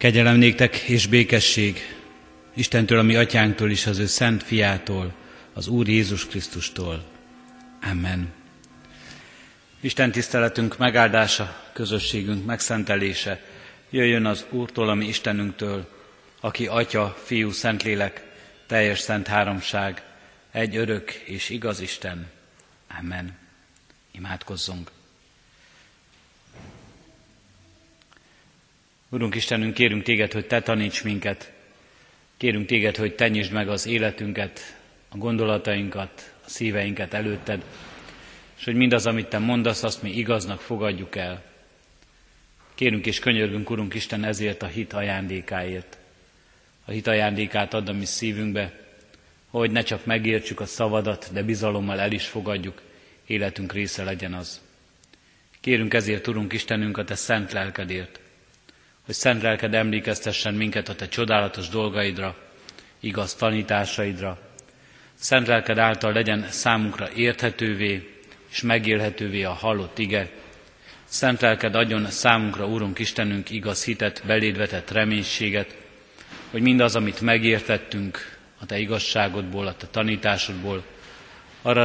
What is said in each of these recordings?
Kegyelem néktek és békesség Istentől, a mi atyánktól és az ő szent fiától, az Úr Jézus Krisztustól. Amen. Isten tiszteletünk megáldása, közösségünk megszentelése jöjjön az Úrtól, ami Istenünktől, aki Atya, Fiú, Szentlélek, teljes szent háromság, egy örök és igaz Isten. Amen. Imádkozzunk. Urunk Istenünk, kérünk téged, hogy te taníts minket. Kérünk téged, hogy te nyisd meg az életünket, a gondolatainkat, a szíveinket előtted, és hogy mindaz, amit te mondasz, azt mi igaznak fogadjuk el. Kérünk és könyörgünk, Urunk Isten, ezért a hit ajándékáért. A hit ajándékát add a mi szívünkbe, hogy ne csak megértsük a szavadat, de bizalommal el is fogadjuk, életünk része legyen az. Kérünk ezért, Urunk Istenünk, a Te szent lelkedért, hogy szent lelked emlékeztessen minket a Te csodálatos dolgaidra, igaz tanításaidra. Szent lelked által legyen számunkra érthetővé és megélhetővé a hallott ige. Szent lelked adjon számunkra, Úrunk Istenünk, igaz hitet, belédvetett reménységet, hogy mindaz, amit megértettünk a Te igazságodból, a Te tanításodból, arra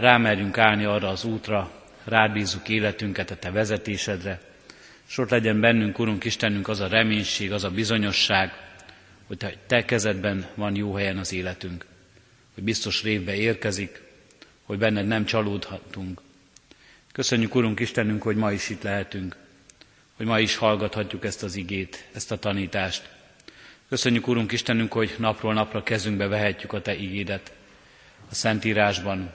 rámerjünk állni arra az útra, rábízzuk életünket a Te vezetésedre, és ott legyen bennünk, Urunk Istenünk, az a reménység, az a bizonyosság, hogy te, kezedben van jó helyen az életünk, hogy biztos révbe érkezik, hogy benned nem csalódhatunk. Köszönjük, Urunk Istenünk, hogy ma is itt lehetünk, hogy ma is hallgathatjuk ezt az igét, ezt a tanítást. Köszönjük, Urunk Istenünk, hogy napról napra kezünkbe vehetjük a Te igédet a Szentírásban.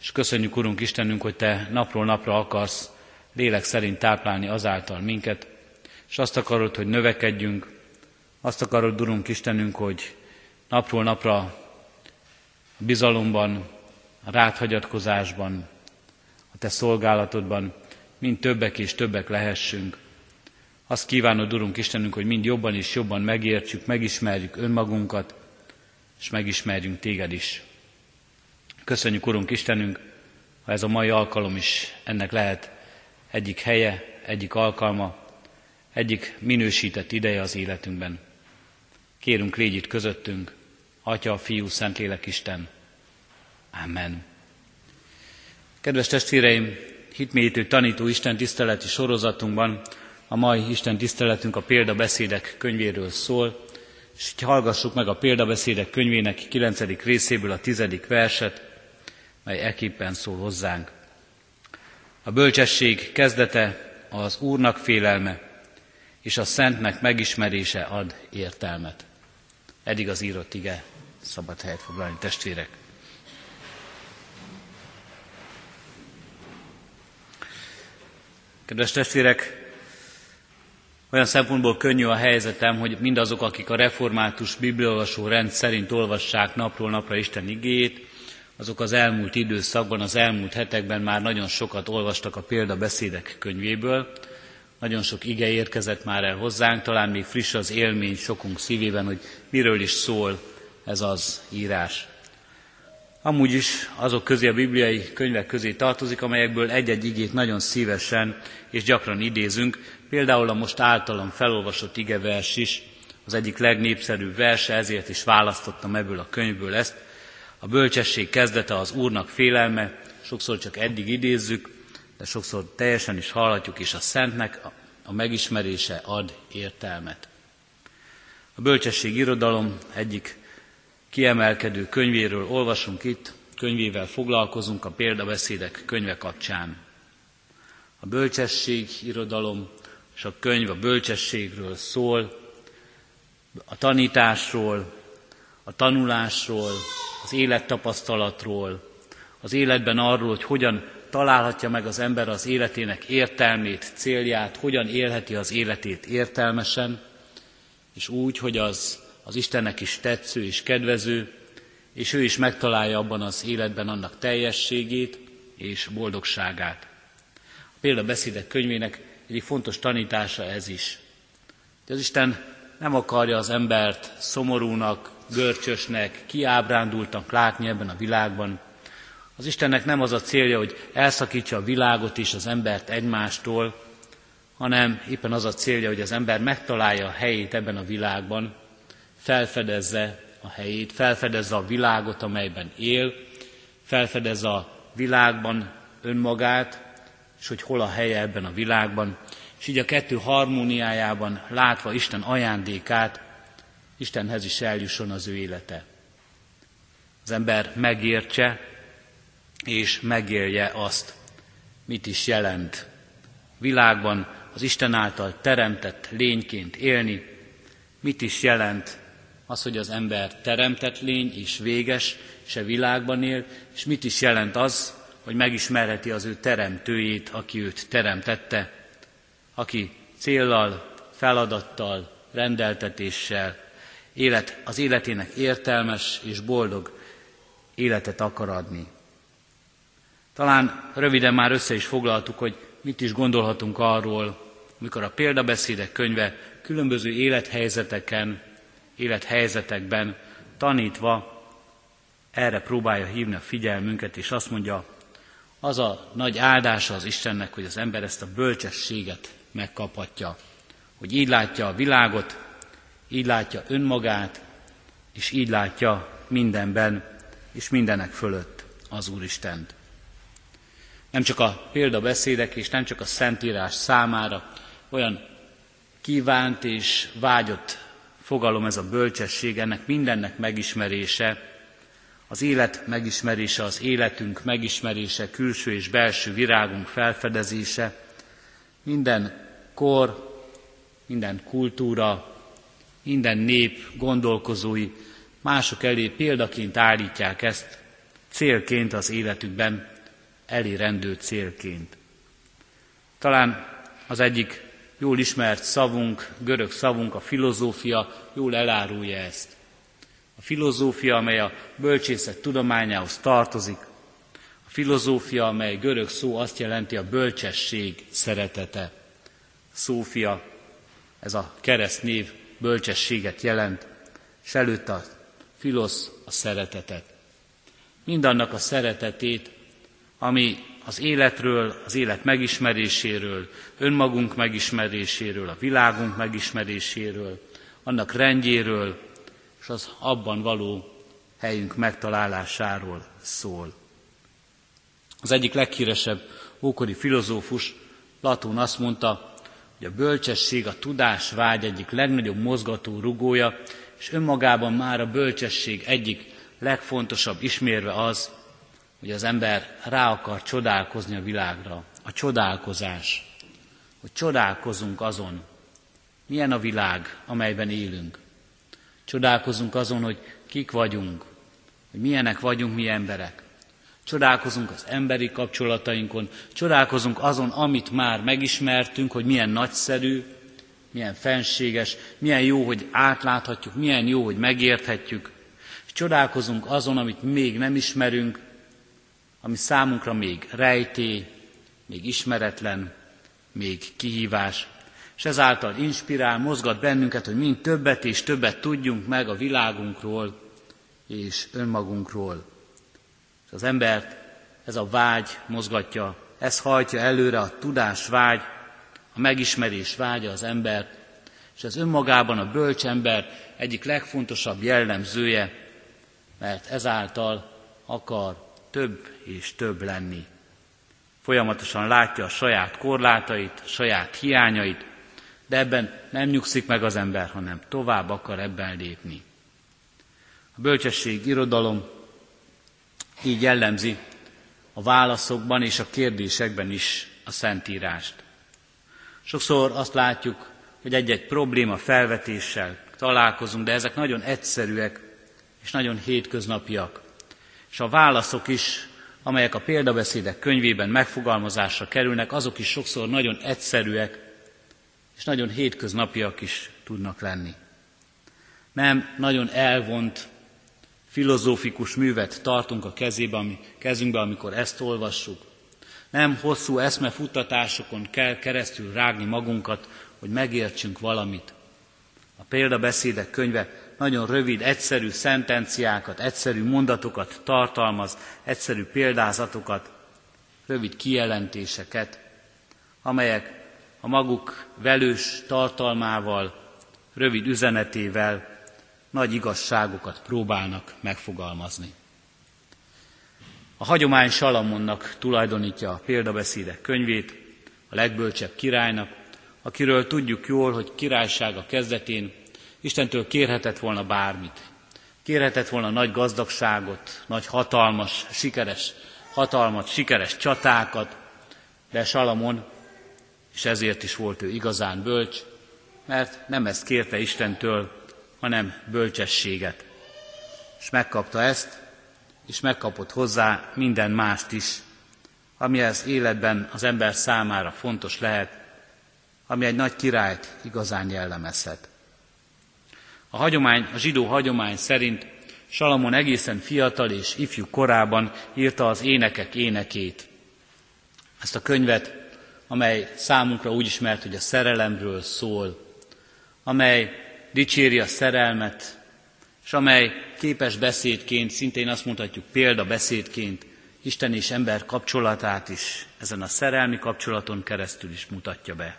És köszönjük, Urunk Istenünk, hogy Te napról napra akarsz lélek szerint táplálni azáltal minket, és azt akarod, hogy növekedjünk, azt akarod, Urunk Istenünk, hogy napról napra a bizalomban, a ráthagyatkozásban, a Te szolgálatodban mind többek és többek lehessünk. Azt kívánod, Urunk Istenünk, hogy mind jobban és jobban megértsük, megismerjük önmagunkat, és megismerjünk Téged is. Köszönjük, Urunk Istenünk, ha ez a mai alkalom is ennek lehet egyik helye, egyik alkalma, egyik minősített ideje az életünkben. Kérünk, légy itt közöttünk, Atya, Fiú, Szentlélek, Isten. Amen. Kedves testvéreim, hitmélyítő tanító Isten tiszteleti sorozatunkban a mai Isten tiszteletünk a példabeszédek könyvéről szól, és így hallgassuk meg a példabeszédek könyvének 9. részéből a 10. verset, mely eképpen szól hozzánk. A bölcsesség kezdete az Úrnak félelme, és a Szentnek megismerése ad értelmet. Eddig az írott ige, szabad helyet foglalni, testvérek. Kedves testvérek, olyan szempontból könnyű a helyzetem, hogy mindazok, akik a református bibliolvasó rend szerint olvassák napról napra Isten igéjét, azok az elmúlt időszakban, az elmúlt hetekben már nagyon sokat olvastak a példabeszédek könyvéből, nagyon sok ige érkezett már el hozzánk, talán még friss az élmény sokunk szívében, hogy miről is szól ez az írás. Amúgy is azok közé a bibliai könyvek közé tartozik, amelyekből egy-egy igét nagyon szívesen és gyakran idézünk. Például a most általam felolvasott igevers is az egyik legnépszerűbb verse, ezért is választottam ebből a könyvből ezt. A bölcsesség kezdete az Úrnak félelme, sokszor csak eddig idézzük, de sokszor teljesen is hallhatjuk, és a Szentnek a megismerése ad értelmet. A bölcsesség irodalom egyik kiemelkedő könyvéről olvasunk itt, könyvével foglalkozunk a példabeszédek könyve kapcsán. A bölcsesség irodalom és a könyv a bölcsességről szól, a tanításról, a tanulásról, az élettapasztalatról, az életben arról, hogy hogyan találhatja meg az ember az életének értelmét, célját, hogyan élheti az életét értelmesen, és úgy, hogy az, az Istennek is tetsző és kedvező, és ő is megtalálja abban az életben annak teljességét és boldogságát. A példabeszédek könyvének egyik fontos tanítása ez is. De az Isten nem akarja az embert szomorúnak, görcsösnek, kiábrándultak látni ebben a világban. Az Istennek nem az a célja, hogy elszakítsa a világot és az embert egymástól, hanem éppen az a célja, hogy az ember megtalálja a helyét ebben a világban, felfedezze a helyét, felfedezze a világot, amelyben él, felfedezze a világban önmagát, és hogy hol a helye ebben a világban, és így a kettő harmóniájában látva Isten ajándékát, Istenhez is eljusson az ő élete. Az ember megértse és megélje azt, mit is jelent világban az Isten által teremtett lényként élni, mit is jelent az, hogy az ember teremtett lény és véges, a világban él, és mit is jelent az, hogy megismerheti az ő teremtőjét, aki őt teremtette, aki céllal, feladattal, rendeltetéssel, élet, az életének értelmes és boldog életet akar adni. Talán röviden már össze is foglaltuk, hogy mit is gondolhatunk arról, amikor a példabeszédek könyve különböző élethelyzeteken, élethelyzetekben tanítva erre próbálja hívni a figyelmünket, és azt mondja, az a nagy áldása az Istennek, hogy az ember ezt a bölcsességet megkaphatja, hogy így látja a világot, így látja önmagát, és így látja mindenben és mindenek fölött az Úristent. Nem csak a példabeszédek és nem csak a Szentírás számára olyan kívánt és vágyott fogalom ez a bölcsesség, ennek mindennek megismerése, az élet megismerése, az életünk megismerése, külső és belső virágunk felfedezése, minden kor, minden kultúra, minden nép gondolkozói mások elé példaként állítják ezt célként az életükben, elérendő célként. Talán az egyik jól ismert szavunk, görög szavunk, a filozófia jól elárulja ezt. A filozófia, amely a bölcsészet tudományához tartozik, a filozófia, amely görög szó azt jelenti a bölcsesség szeretete. Szófia, ez a kereszt név bölcsességet jelent, és előtt a filosz a szeretetet. Mindannak a szeretetét, ami az életről, az élet megismeréséről, önmagunk megismeréséről, a világunk megismeréséről, annak rendjéről, és az abban való helyünk megtalálásáról szól. Az egyik leghíresebb ókori filozófus, Platón azt mondta, hogy a bölcsesség, a tudás vágy egyik legnagyobb mozgató rugója, és önmagában már a bölcsesség egyik legfontosabb ismérve az, hogy az ember rá akar csodálkozni a világra. A csodálkozás. Hogy csodálkozunk azon, milyen a világ, amelyben élünk. Csodálkozunk azon, hogy kik vagyunk, hogy milyenek vagyunk mi emberek. Csodálkozunk az emberi kapcsolatainkon, csodálkozunk azon, amit már megismertünk, hogy milyen nagyszerű, milyen fenséges, milyen jó, hogy átláthatjuk, milyen jó, hogy megérthetjük. És csodálkozunk azon, amit még nem ismerünk, ami számunkra még rejtély, még ismeretlen, még kihívás, és ezáltal inspirál, mozgat bennünket, hogy mind többet és többet tudjunk meg a világunkról és önmagunkról. Az embert ez a vágy mozgatja, ez hajtja előre a tudás vágy, a megismerés vágya az embert, és ez önmagában a bölcs ember egyik legfontosabb jellemzője, mert ezáltal akar több és több lenni. Folyamatosan látja a saját korlátait, a saját hiányait, de ebben nem nyugszik meg az ember, hanem tovább akar ebben lépni. A bölcsesség irodalom így jellemzi a válaszokban és a kérdésekben is a Szentírást. Sokszor azt látjuk, hogy egy-egy probléma felvetéssel találkozunk, de ezek nagyon egyszerűek és nagyon hétköznapiak. És a válaszok is, amelyek a példabeszédek könyvében megfogalmazásra kerülnek, azok is sokszor nagyon egyszerűek, és nagyon hétköznapiak is tudnak lenni. Nem nagyon elvont filozófikus művet tartunk a kezébe, ami, kezünkbe, amikor ezt olvassuk. Nem hosszú eszmefuttatásokon kell keresztül rágni magunkat, hogy megértsünk valamit. A példabeszédek könyve nagyon rövid, egyszerű szentenciákat, egyszerű mondatokat tartalmaz, egyszerű példázatokat, rövid kijelentéseket, amelyek a maguk velős tartalmával, rövid üzenetével nagy igazságokat próbálnak megfogalmazni. A hagyomány Salamonnak tulajdonítja a példabeszédek könyvét, a legbölcsebb királynak, akiről tudjuk jól, hogy királysága kezdetén Istentől kérhetett volna bármit. Kérhetett volna nagy gazdagságot, nagy hatalmas, sikeres hatalmat, sikeres csatákat, de Salamon, és ezért is volt ő igazán bölcs, mert nem ezt kérte Istentől, hanem bölcsességet. És megkapta ezt, és megkapott hozzá minden mást is, ami az életben az ember számára fontos lehet, ami egy nagy királyt igazán jellemezhet. A, hagyomány, a zsidó hagyomány szerint Salamon egészen fiatal és ifjú korában írta az énekek énekét. Ezt a könyvet, amely számunkra úgy ismert, hogy a szerelemről szól, amely dicséri a szerelmet, és amely képes beszédként, szintén azt mondhatjuk példabeszédként, Isten és ember kapcsolatát is ezen a szerelmi kapcsolaton keresztül is mutatja be.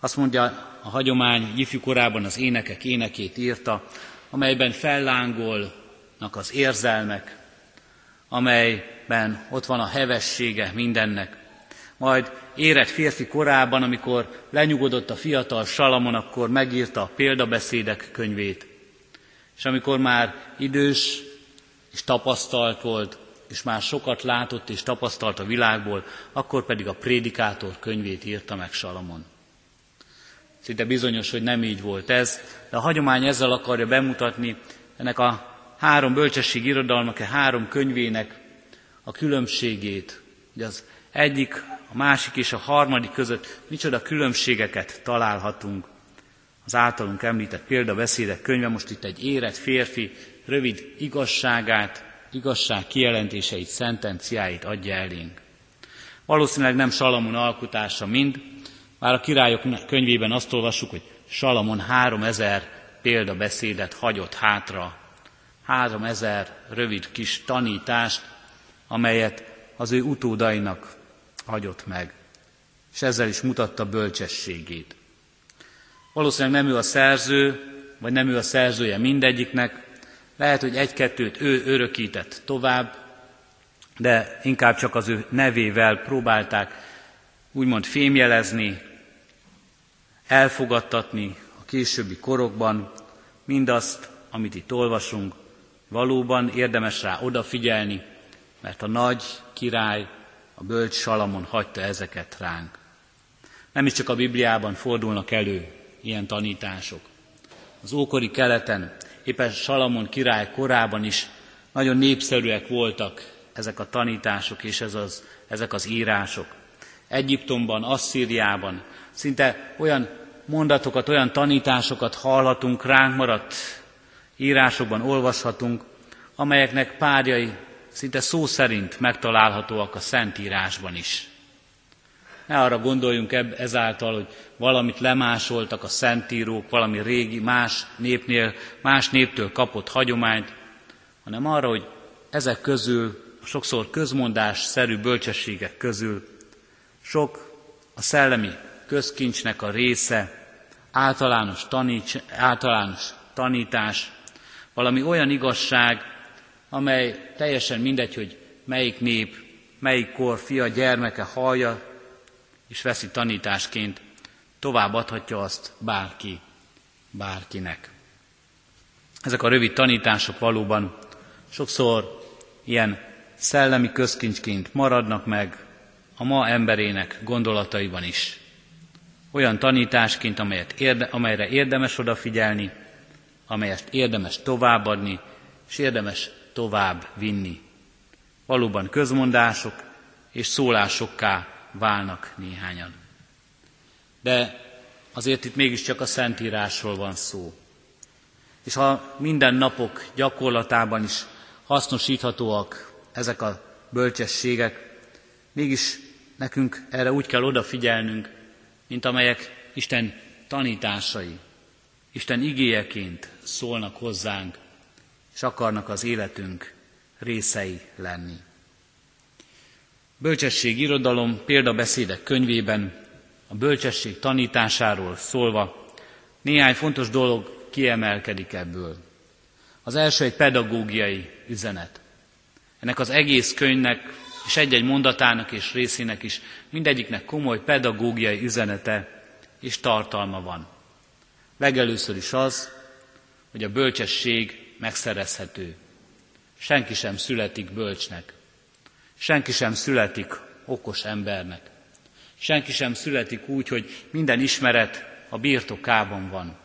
Azt mondja, a hagyomány ifjú korában az énekek énekét írta, amelyben fellángolnak az érzelmek, amelyben ott van a hevessége mindennek. Majd érett férfi korában, amikor lenyugodott a fiatal Salamon, akkor megírta a példabeszédek könyvét. És amikor már idős és tapasztalt volt, és már sokat látott és tapasztalt a világból, akkor pedig a prédikátor könyvét írta meg Salamon. Szinte bizonyos, hogy nem így volt ez, de a hagyomány ezzel akarja bemutatni ennek a három bölcsesség irodalmak, a három könyvének a különbségét, hogy az egyik, a másik és a harmadik között micsoda különbségeket találhatunk. Az általunk említett példabeszédek könyve most itt egy érett férfi rövid igazságát, igazság kijelentéseit, szentenciáit adja elénk. Valószínűleg nem Salamon alkotása mind, már a királyok könyvében azt olvassuk, hogy Salamon három ezer példabeszédet hagyott hátra, három ezer rövid kis tanítást, amelyet az ő utódainak hagyott meg, és ezzel is mutatta bölcsességét. Valószínűleg nem ő a szerző, vagy nem ő a szerzője mindegyiknek, lehet, hogy egy-kettőt ő örökített tovább, de inkább csak az ő nevével próbálták úgymond fémjelezni, elfogadtatni a későbbi korokban mindazt, amit itt olvasunk, valóban érdemes rá odafigyelni, mert a nagy király, a bölcs Salamon hagyta ezeket ránk. Nem is csak a Bibliában fordulnak elő ilyen tanítások. Az ókori keleten, éppen Salamon király korában is nagyon népszerűek voltak ezek a tanítások és ez az, ezek az írások. Egyiptomban, Asszíriában szinte olyan mondatokat, olyan tanításokat hallhatunk, ránk maradt írásokban olvashatunk, amelyeknek párjai szinte szó szerint megtalálhatóak a Szentírásban is. Ne arra gondoljunk ebb, ezáltal, hogy valamit lemásoltak a szentírók, valami régi, más népnél, más néptől kapott hagyományt, hanem arra, hogy ezek közül, sokszor közmondás-szerű bölcsességek közül sok a szellemi közkincsnek a része, általános, taníts, általános tanítás, valami olyan igazság, amely teljesen mindegy, hogy melyik nép, melyik kor fia, gyermeke hallja, és veszi tanításként, továbbadhatja azt bárki, bárkinek. Ezek a rövid tanítások valóban sokszor ilyen szellemi közkincsként maradnak meg a ma emberének gondolataiban is. Olyan tanításként, amelyet érde, amelyre érdemes odafigyelni, amelyet érdemes továbbadni, és érdemes tovább vinni. Valóban közmondások és szólásokká válnak néhányan. De azért itt mégiscsak a Szentírásról van szó. És ha minden napok gyakorlatában is hasznosíthatóak ezek a bölcsességek, mégis nekünk erre úgy kell odafigyelnünk, mint amelyek Isten tanításai, Isten igéjeként szólnak hozzánk, és akarnak az életünk részei lenni. Bölcsesség irodalom példabeszédek könyvében a bölcsesség tanításáról szólva, néhány fontos dolog kiemelkedik ebből. Az első egy pedagógiai üzenet. Ennek az egész könyvnek és egy-egy mondatának és részének is mindegyiknek komoly pedagógiai üzenete és tartalma van. Legelőször is az, hogy a bölcsesség megszerezhető. Senki sem születik bölcsnek. Senki sem születik okos embernek. Senki sem születik úgy, hogy minden ismeret a birtokában van.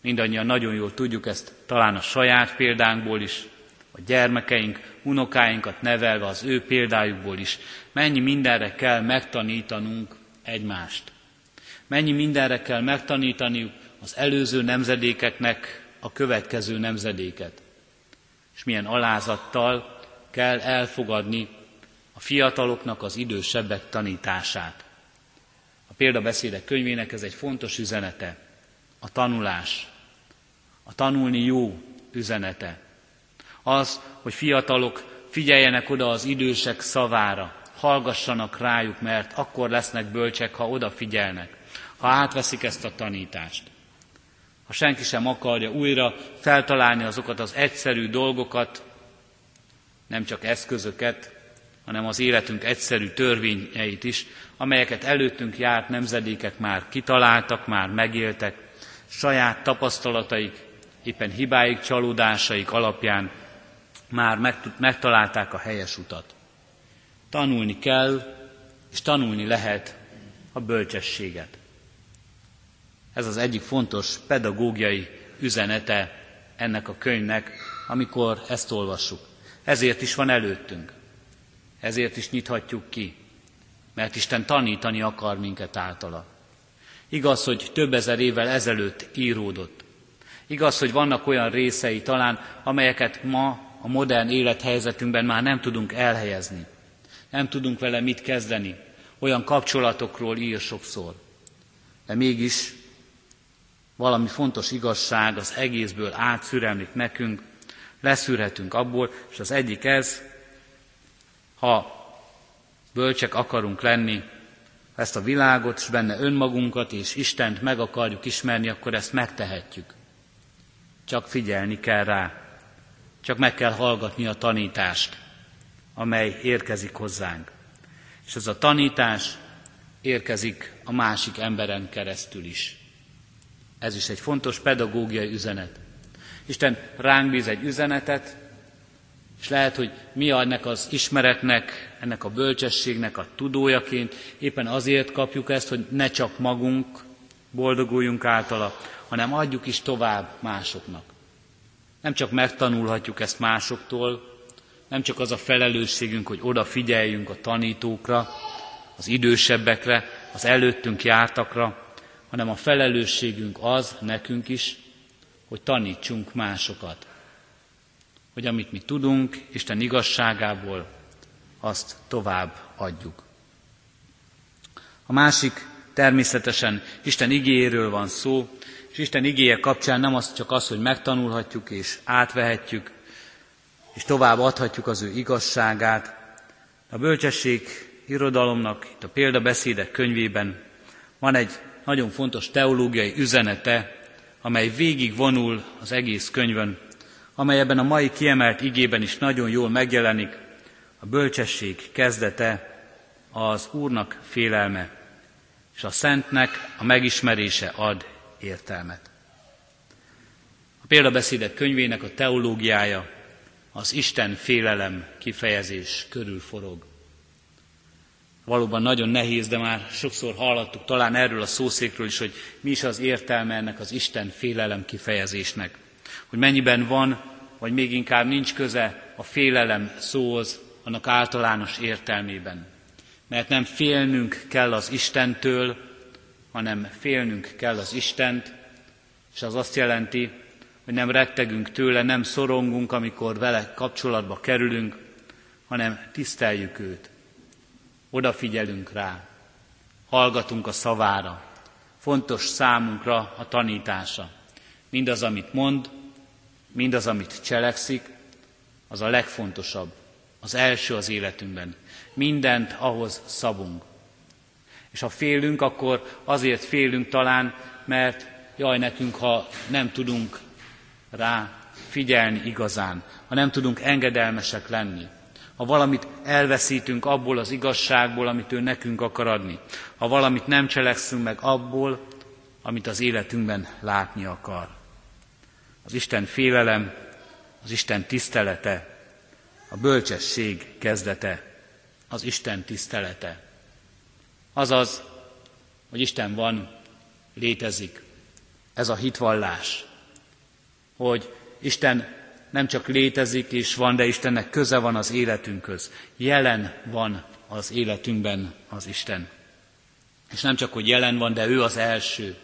Mindannyian nagyon jól tudjuk ezt talán a saját példánkból is, a gyermekeink, unokáinkat nevelve az ő példájukból is. Mennyi mindenre kell megtanítanunk egymást. Mennyi mindenre kell megtanítaniuk az előző nemzedékeknek a következő nemzedéket. És milyen alázattal kell elfogadni a fiataloknak az idősebbek tanítását. A példabeszédek könyvének ez egy fontos üzenete, a tanulás, a tanulni jó üzenete. Az, hogy fiatalok figyeljenek oda az idősek szavára, hallgassanak rájuk, mert akkor lesznek bölcsek, ha odafigyelnek, ha átveszik ezt a tanítást. Ha senki sem akarja újra feltalálni azokat az egyszerű dolgokat, nem csak eszközöket, hanem az életünk egyszerű törvényeit is, amelyeket előttünk járt nemzedékek már kitaláltak, már megéltek, saját tapasztalataik, éppen hibáik, csalódásaik alapján már megtalálták a helyes utat. Tanulni kell, és tanulni lehet a bölcsességet. Ez az egyik fontos pedagógiai üzenete ennek a könyvnek, amikor ezt olvassuk. Ezért is van előttünk. Ezért is nyithatjuk ki, mert Isten tanítani akar minket általa. Igaz, hogy több ezer évvel ezelőtt íródott. Igaz, hogy vannak olyan részei talán, amelyeket ma a modern élethelyzetünkben már nem tudunk elhelyezni. Nem tudunk vele mit kezdeni. Olyan kapcsolatokról ír sokszor. De mégis valami fontos igazság az egészből átszüremlik nekünk, leszűrhetünk abból, és az egyik ez, ha bölcsek akarunk lenni, ezt a világot, és benne önmagunkat és Istent meg akarjuk ismerni, akkor ezt megtehetjük. Csak figyelni kell rá. Csak meg kell hallgatni a tanítást, amely érkezik hozzánk. És ez a tanítás érkezik a másik emberen keresztül is. Ez is egy fontos pedagógiai üzenet. Isten ránk bíz egy üzenetet, és lehet, hogy mi ennek az ismeretnek, ennek a bölcsességnek a tudójaként éppen azért kapjuk ezt, hogy ne csak magunk boldoguljunk általa, hanem adjuk is tovább másoknak. Nem csak megtanulhatjuk ezt másoktól, nem csak az a felelősségünk, hogy odafigyeljünk a tanítókra, az idősebbekre, az előttünk jártakra, hanem a felelősségünk az nekünk is, hogy tanítsunk másokat. Hogy amit mi tudunk, Isten igazságából, azt tovább adjuk. A másik természetesen Isten igéről van szó, és Isten igéje kapcsán nem az csak az, hogy megtanulhatjuk és átvehetjük, és tovább adhatjuk az ő igazságát. A bölcsesség irodalomnak, itt a példabeszédek könyvében van egy nagyon fontos teológiai üzenete, amely végig vonul az egész könyvön, amely ebben a mai kiemelt igében is nagyon jól megjelenik. A bölcsesség kezdete az Úrnak félelme, és a Szentnek a megismerése ad értelmet. A példabeszédek könyvének a teológiája az Isten félelem kifejezés körül forog. Valóban nagyon nehéz, de már sokszor hallottuk talán erről a szószékről is, hogy mi is az értelme ennek az Isten félelem kifejezésnek. Hogy mennyiben van, vagy még inkább nincs köze a félelem szóhoz, annak általános értelmében. Mert nem félnünk kell az Istentől, hanem félnünk kell az Istent, és az azt jelenti, hogy nem rettegünk tőle, nem szorongunk, amikor vele kapcsolatba kerülünk, hanem tiszteljük őt, odafigyelünk rá, hallgatunk a szavára, fontos számunkra a tanítása. Mindaz, amit mond, mindaz, amit cselekszik, az a legfontosabb, az első az életünkben. Mindent ahhoz szabunk. És ha félünk, akkor azért félünk talán, mert jaj nekünk, ha nem tudunk rá figyelni igazán, ha nem tudunk engedelmesek lenni, ha valamit elveszítünk abból az igazságból, amit ő nekünk akar adni, ha valamit nem cselekszünk meg abból, amit az életünkben látni akar. Az Isten félelem, az Isten tisztelete, a bölcsesség kezdete, az Isten tisztelete. Azaz, hogy Isten van, létezik. Ez a hitvallás, hogy Isten nem csak létezik és van, de Istennek köze van az életünkhöz. Jelen van az életünkben az Isten. És nem csak, hogy jelen van, de ő az első,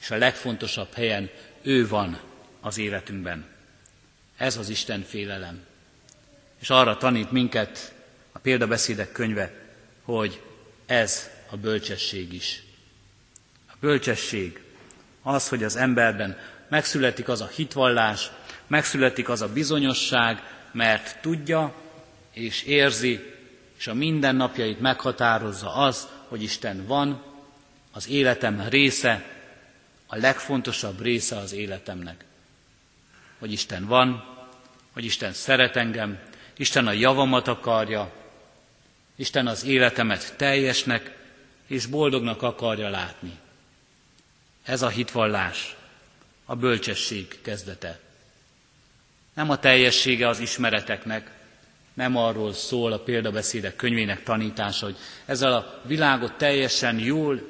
és a legfontosabb helyen ő van az életünkben. Ez az Isten félelem. És arra tanít minket a példabeszédek könyve, hogy ez a bölcsesség is. A bölcsesség az, hogy az emberben megszületik az a hitvallás, megszületik az a bizonyosság, mert tudja és érzi, és a mindennapjait meghatározza az, hogy Isten van, az életem része, a legfontosabb része az életemnek. Hogy Isten van, hogy Isten szeret engem, Isten a javamat akarja, Isten az életemet teljesnek és boldognak akarja látni. Ez a hitvallás, a bölcsesség kezdete. Nem a teljessége az ismereteknek, nem arról szól a példabeszédek könyvének tanítása, hogy ezzel a világot teljesen jól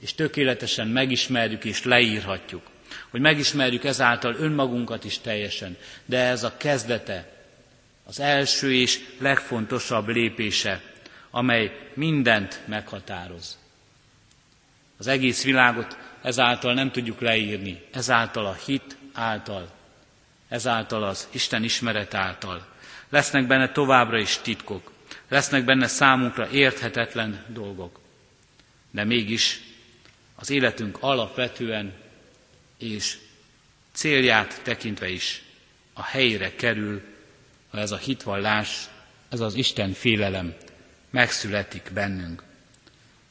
és tökéletesen megismerjük és leírhatjuk. Hogy megismerjük ezáltal önmagunkat is teljesen. De ez a kezdete, az első és legfontosabb lépése, amely mindent meghatároz. Az egész világot ezáltal nem tudjuk leírni, ezáltal a hit által, ezáltal az Isten ismeret által. Lesznek benne továbbra is titkok, lesznek benne számunkra érthetetlen dolgok. De mégis az életünk alapvetően és célját tekintve is a helyére kerül, ha ez a hitvallás, ez az Isten félelem megszületik bennünk.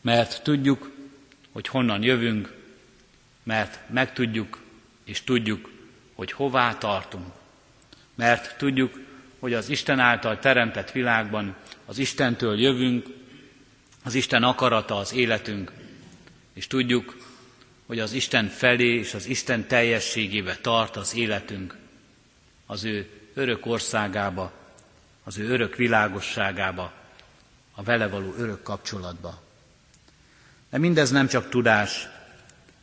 Mert tudjuk, hogy honnan jövünk, mert megtudjuk és tudjuk, hogy hová tartunk. Mert tudjuk, hogy az Isten által teremtett világban az Istentől jövünk, az Isten akarata az életünk, és tudjuk, hogy az Isten felé és az Isten teljességébe tart az életünk, az ő örök országába, az ő örök világosságába, a vele való örök kapcsolatba. De mindez nem csak tudás,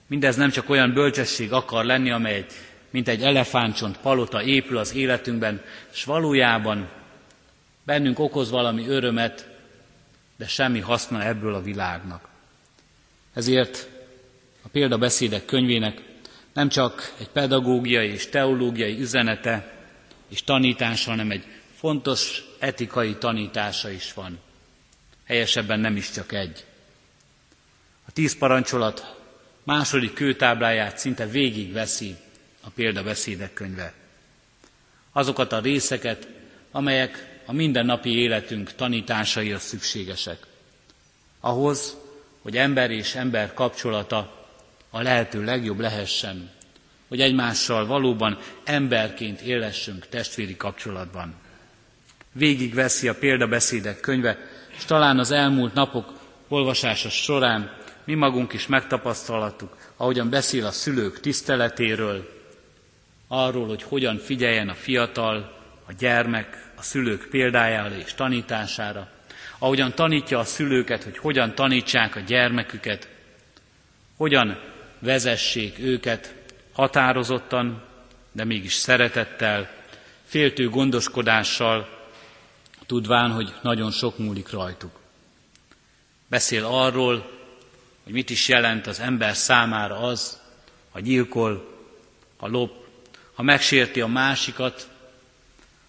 mindez nem csak olyan bölcsesség akar lenni, amely mint egy elefántcsont palota épül az életünkben, és valójában bennünk okoz valami örömet, de semmi haszna ebből a világnak. Ezért a példabeszédek könyvének nem csak egy pedagógiai és teológiai üzenete és tanítása, hanem egy fontos etikai tanítása is van. Helyesebben nem is csak egy. A tíz parancsolat második kőtábláját szinte végig veszi a példabeszédek könyve. Azokat a részeket, amelyek a mindennapi életünk tanításaihoz szükségesek. Ahhoz, hogy ember és ember kapcsolata a lehető legjobb lehessen, hogy egymással valóban emberként élessünk testvéri kapcsolatban. Végig veszi a példabeszédek könyve, és talán az elmúlt napok olvasása során mi magunk is megtapasztalhattuk, ahogyan beszél a szülők tiszteletéről, arról, hogy hogyan figyeljen a fiatal, a gyermek, a szülők példájára és tanítására, ahogyan tanítja a szülőket, hogy hogyan tanítsák a gyermeküket, hogyan vezessék őket határozottan, de mégis szeretettel, féltő gondoskodással, tudván, hogy nagyon sok múlik rajtuk. Beszél arról, hogy mit is jelent az ember számára az, ha gyilkol, ha lop, ha megsérti a másikat,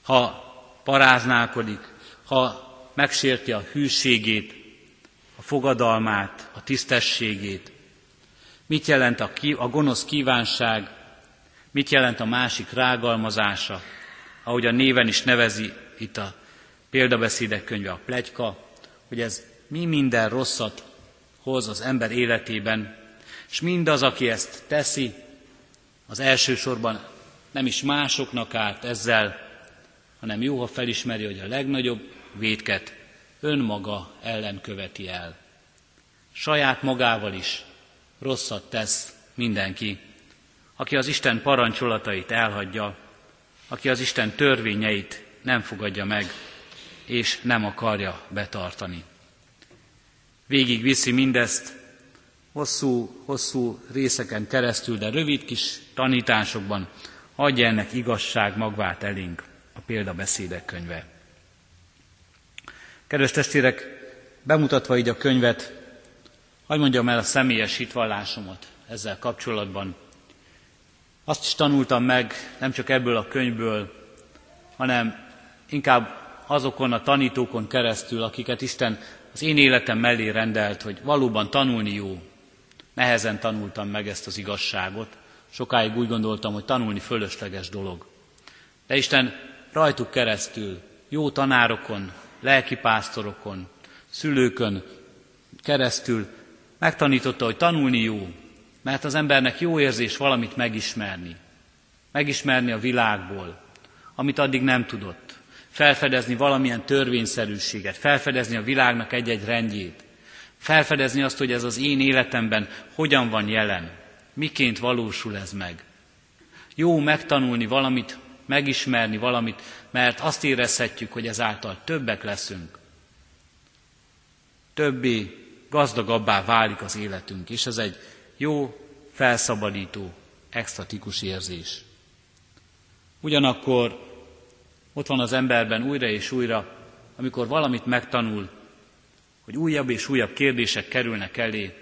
ha paráználkodik, ha megsérti a hűségét, a fogadalmát, a tisztességét. Mit jelent a, ki, a gonosz kívánság, mit jelent a másik rágalmazása, ahogy a néven is nevezi itt a példabeszédek könyve, a plegyka, hogy ez mi minden rosszat hoz az ember életében, és mindaz, aki ezt teszi, az elsősorban nem is másoknak árt ezzel, hanem jó, ha felismeri, hogy a legnagyobb védket önmaga ellen követi el. Saját magával is rosszat tesz mindenki, aki az Isten parancsolatait elhagyja, aki az Isten törvényeit nem fogadja meg, és nem akarja betartani. Végig viszi mindezt hosszú, hosszú részeken keresztül, de rövid kis tanításokban adja ennek igazság magvát elénk a példabeszédek könyve. Kedves testvérek, bemutatva így a könyvet, hogy mondjam el a személyes hitvallásomat ezzel kapcsolatban. Azt is tanultam meg, nem csak ebből a könyvből, hanem inkább azokon a tanítókon keresztül, akiket Isten az én életem mellé rendelt, hogy valóban tanulni jó. Nehezen tanultam meg ezt az igazságot. Sokáig úgy gondoltam, hogy tanulni fölösleges dolog. De Isten rajtuk keresztül, jó tanárokon, lelkipásztorokon, szülőkön keresztül megtanította, hogy tanulni jó, mert az embernek jó érzés valamit megismerni. Megismerni a világból, amit addig nem tudott. Felfedezni valamilyen törvényszerűséget, felfedezni a világnak egy-egy rendjét. Felfedezni azt, hogy ez az én életemben hogyan van jelen, miként valósul ez meg. Jó megtanulni valamit, megismerni valamit, mert azt érezhetjük, hogy ezáltal többek leszünk. Többé, gazdagabbá válik az életünk, és ez egy jó, felszabadító, extatikus érzés. Ugyanakkor ott van az emberben újra és újra, amikor valamit megtanul, hogy újabb és újabb kérdések kerülnek elé,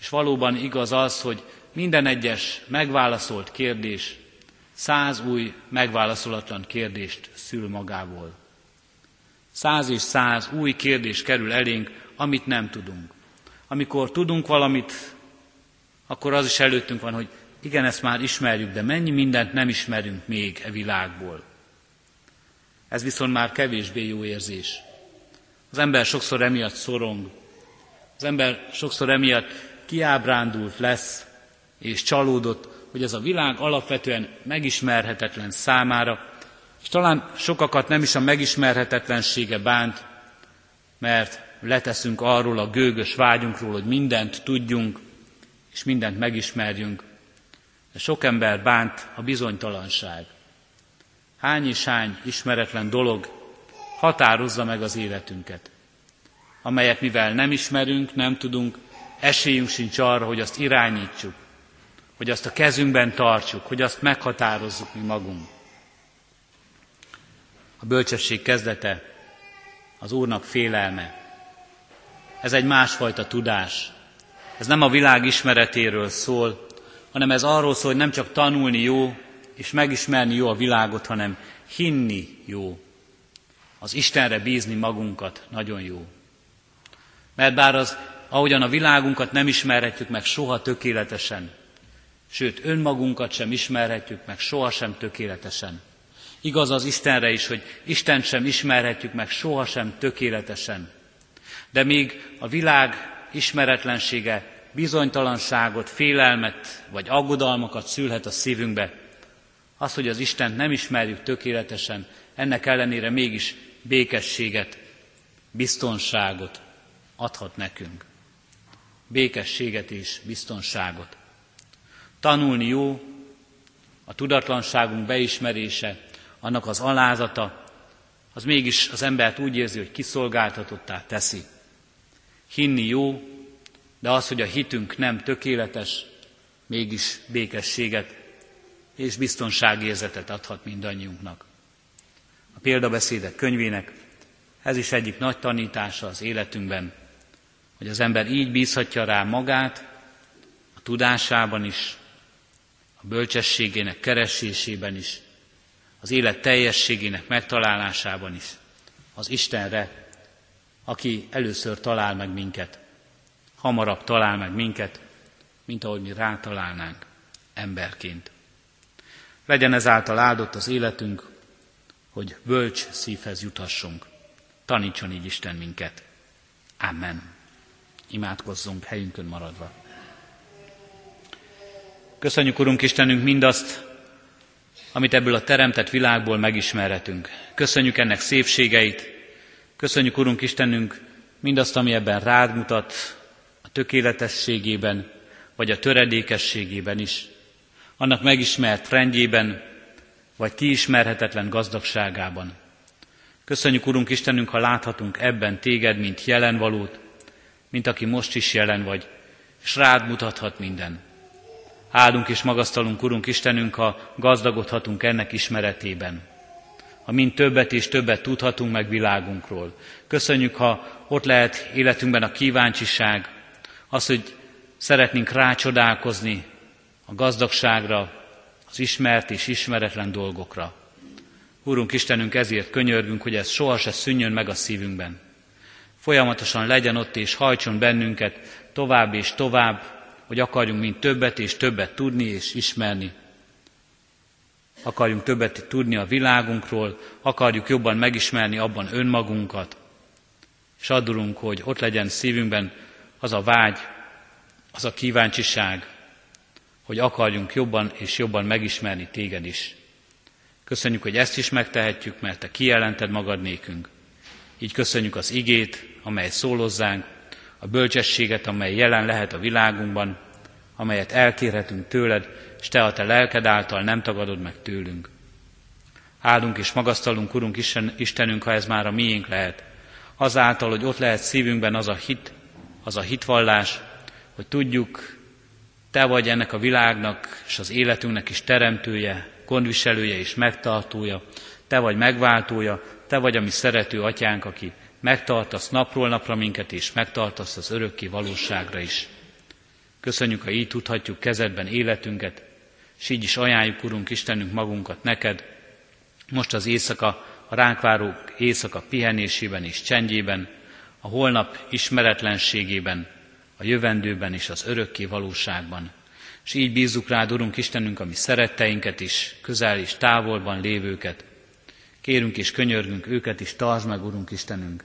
és valóban igaz az, hogy minden egyes megválaszolt kérdés száz új megválaszolatlan kérdést szül magából. Száz és száz új kérdés kerül elénk, amit nem tudunk. Amikor tudunk valamit, akkor az is előttünk van, hogy igen, ezt már ismerjük, de mennyi mindent nem ismerünk még e világból. Ez viszont már kevésbé jó érzés. Az ember sokszor emiatt szorong. Az ember sokszor emiatt kiábrándult lesz, és csalódott, hogy ez a világ alapvetően megismerhetetlen számára, és talán sokakat nem is a megismerhetetlensége bánt, mert leteszünk arról a gőgös vágyunkról, hogy mindent tudjunk, és mindent megismerjünk. De sok ember bánt a bizonytalanság. Hány és hány ismeretlen dolog határozza meg az életünket, amelyet mivel nem ismerünk, nem tudunk, esélyünk sincs arra, hogy azt irányítsuk, hogy azt a kezünkben tartsuk, hogy azt meghatározzuk mi magunk. A bölcsesség kezdete az Úrnak félelme. Ez egy másfajta tudás. Ez nem a világ ismeretéről szól, hanem ez arról szól, hogy nem csak tanulni jó, és megismerni jó a világot, hanem hinni jó. Az Istenre bízni magunkat nagyon jó. Mert bár az, ahogyan a világunkat nem ismerhetjük meg soha tökéletesen, sőt önmagunkat sem ismerhetjük meg sohasem tökéletesen. Igaz az Istenre is, hogy Isten sem ismerhetjük meg sohasem tökéletesen. De még a világ ismeretlensége bizonytalanságot, félelmet vagy aggodalmakat szülhet a szívünkbe. Az, hogy az Istent nem ismerjük tökéletesen, ennek ellenére mégis békességet, biztonságot adhat nekünk. Békességet és biztonságot. Tanulni jó, a tudatlanságunk beismerése, annak az alázata, az mégis az embert úgy érzi, hogy kiszolgáltatottá teszi. Hinni jó, de az, hogy a hitünk nem tökéletes, mégis békességet és biztonságérzetet adhat mindannyiunknak. A példabeszédek könyvének ez is egyik nagy tanítása az életünkben, hogy az ember így bízhatja rá magát, a tudásában is, a bölcsességének keresésében is, az élet teljességének megtalálásában is, az Istenre, aki először talál meg minket, hamarabb talál meg minket, mint ahogy mi rátalálnánk emberként. Legyen ezáltal áldott az életünk, hogy bölcs szívhez juthassunk. Tanítson így Isten minket. Amen. Imádkozzunk helyünkön maradva. Köszönjük, Urunk Istenünk, mindazt, amit ebből a teremtett világból megismerhetünk. Köszönjük ennek szépségeit, köszönjük, Urunk Istenünk, mindazt, ami ebben rád mutat, a tökéletességében, vagy a töredékességében is, annak megismert rendjében, vagy ti gazdagságában. Köszönjük, Urunk Istenünk, ha láthatunk ebben téged, mint jelen valót, mint aki most is jelen vagy, és rád mutathat minden. Áldunk és magasztalunk, Urunk Istenünk, ha gazdagodhatunk ennek ismeretében. Ha mind többet és többet tudhatunk meg világunkról. Köszönjük, ha ott lehet életünkben a kíváncsiság, az, hogy szeretnénk rácsodálkozni a gazdagságra, az ismert és ismeretlen dolgokra. Úrunk Istenünk, ezért könyörgünk, hogy ez soha se szűnjön meg a szívünkben. Folyamatosan legyen ott és hajtson bennünket tovább és tovább, hogy akarjunk mind többet és többet tudni és ismerni. Akarjunk többet tudni a világunkról, akarjuk jobban megismerni abban önmagunkat, és adulunk, hogy ott legyen szívünkben az a vágy, az a kíváncsiság, hogy akarjunk jobban és jobban megismerni téged is. Köszönjük, hogy ezt is megtehetjük, mert te kijelented magad nékünk. Így köszönjük az igét, amely szólozzánk, a bölcsességet, amely jelen lehet a világunkban, amelyet elkérhetünk tőled, és te a te lelked által nem tagadod meg tőlünk. Áldunk és magasztalunk, Urunk Istenünk, ha ez már a miénk lehet. Azáltal, hogy ott lehet szívünkben az a hit, az a hitvallás, hogy tudjuk, te vagy ennek a világnak és az életünknek is teremtője, gondviselője és megtartója, te vagy megváltója, te vagy a mi szerető atyánk, aki megtartasz napról napra minket, és megtartasz az örökké valóságra is. Köszönjük, ha így tudhatjuk kezedben életünket, és így is ajánljuk, Urunk Istenünk, magunkat neked, most az éjszaka, a ránk éjszaka pihenésében és csendjében, a holnap ismeretlenségében, a jövendőben és az örökké valóságban. És így bízzuk rád, Urunk Istenünk, a mi szeretteinket is, közel és távolban lévőket. Kérünk és könyörgünk őket is, tartsd meg, Urunk Istenünk.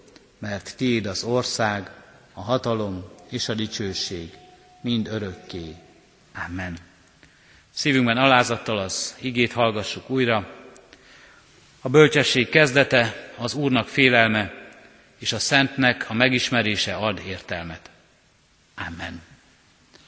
mert Tiéd az ország, a hatalom és a dicsőség mind örökké. Amen. Szívünkben alázattal az igét hallgassuk újra. A bölcsesség kezdete, az Úrnak félelme, és a Szentnek a megismerése ad értelmet. Amen.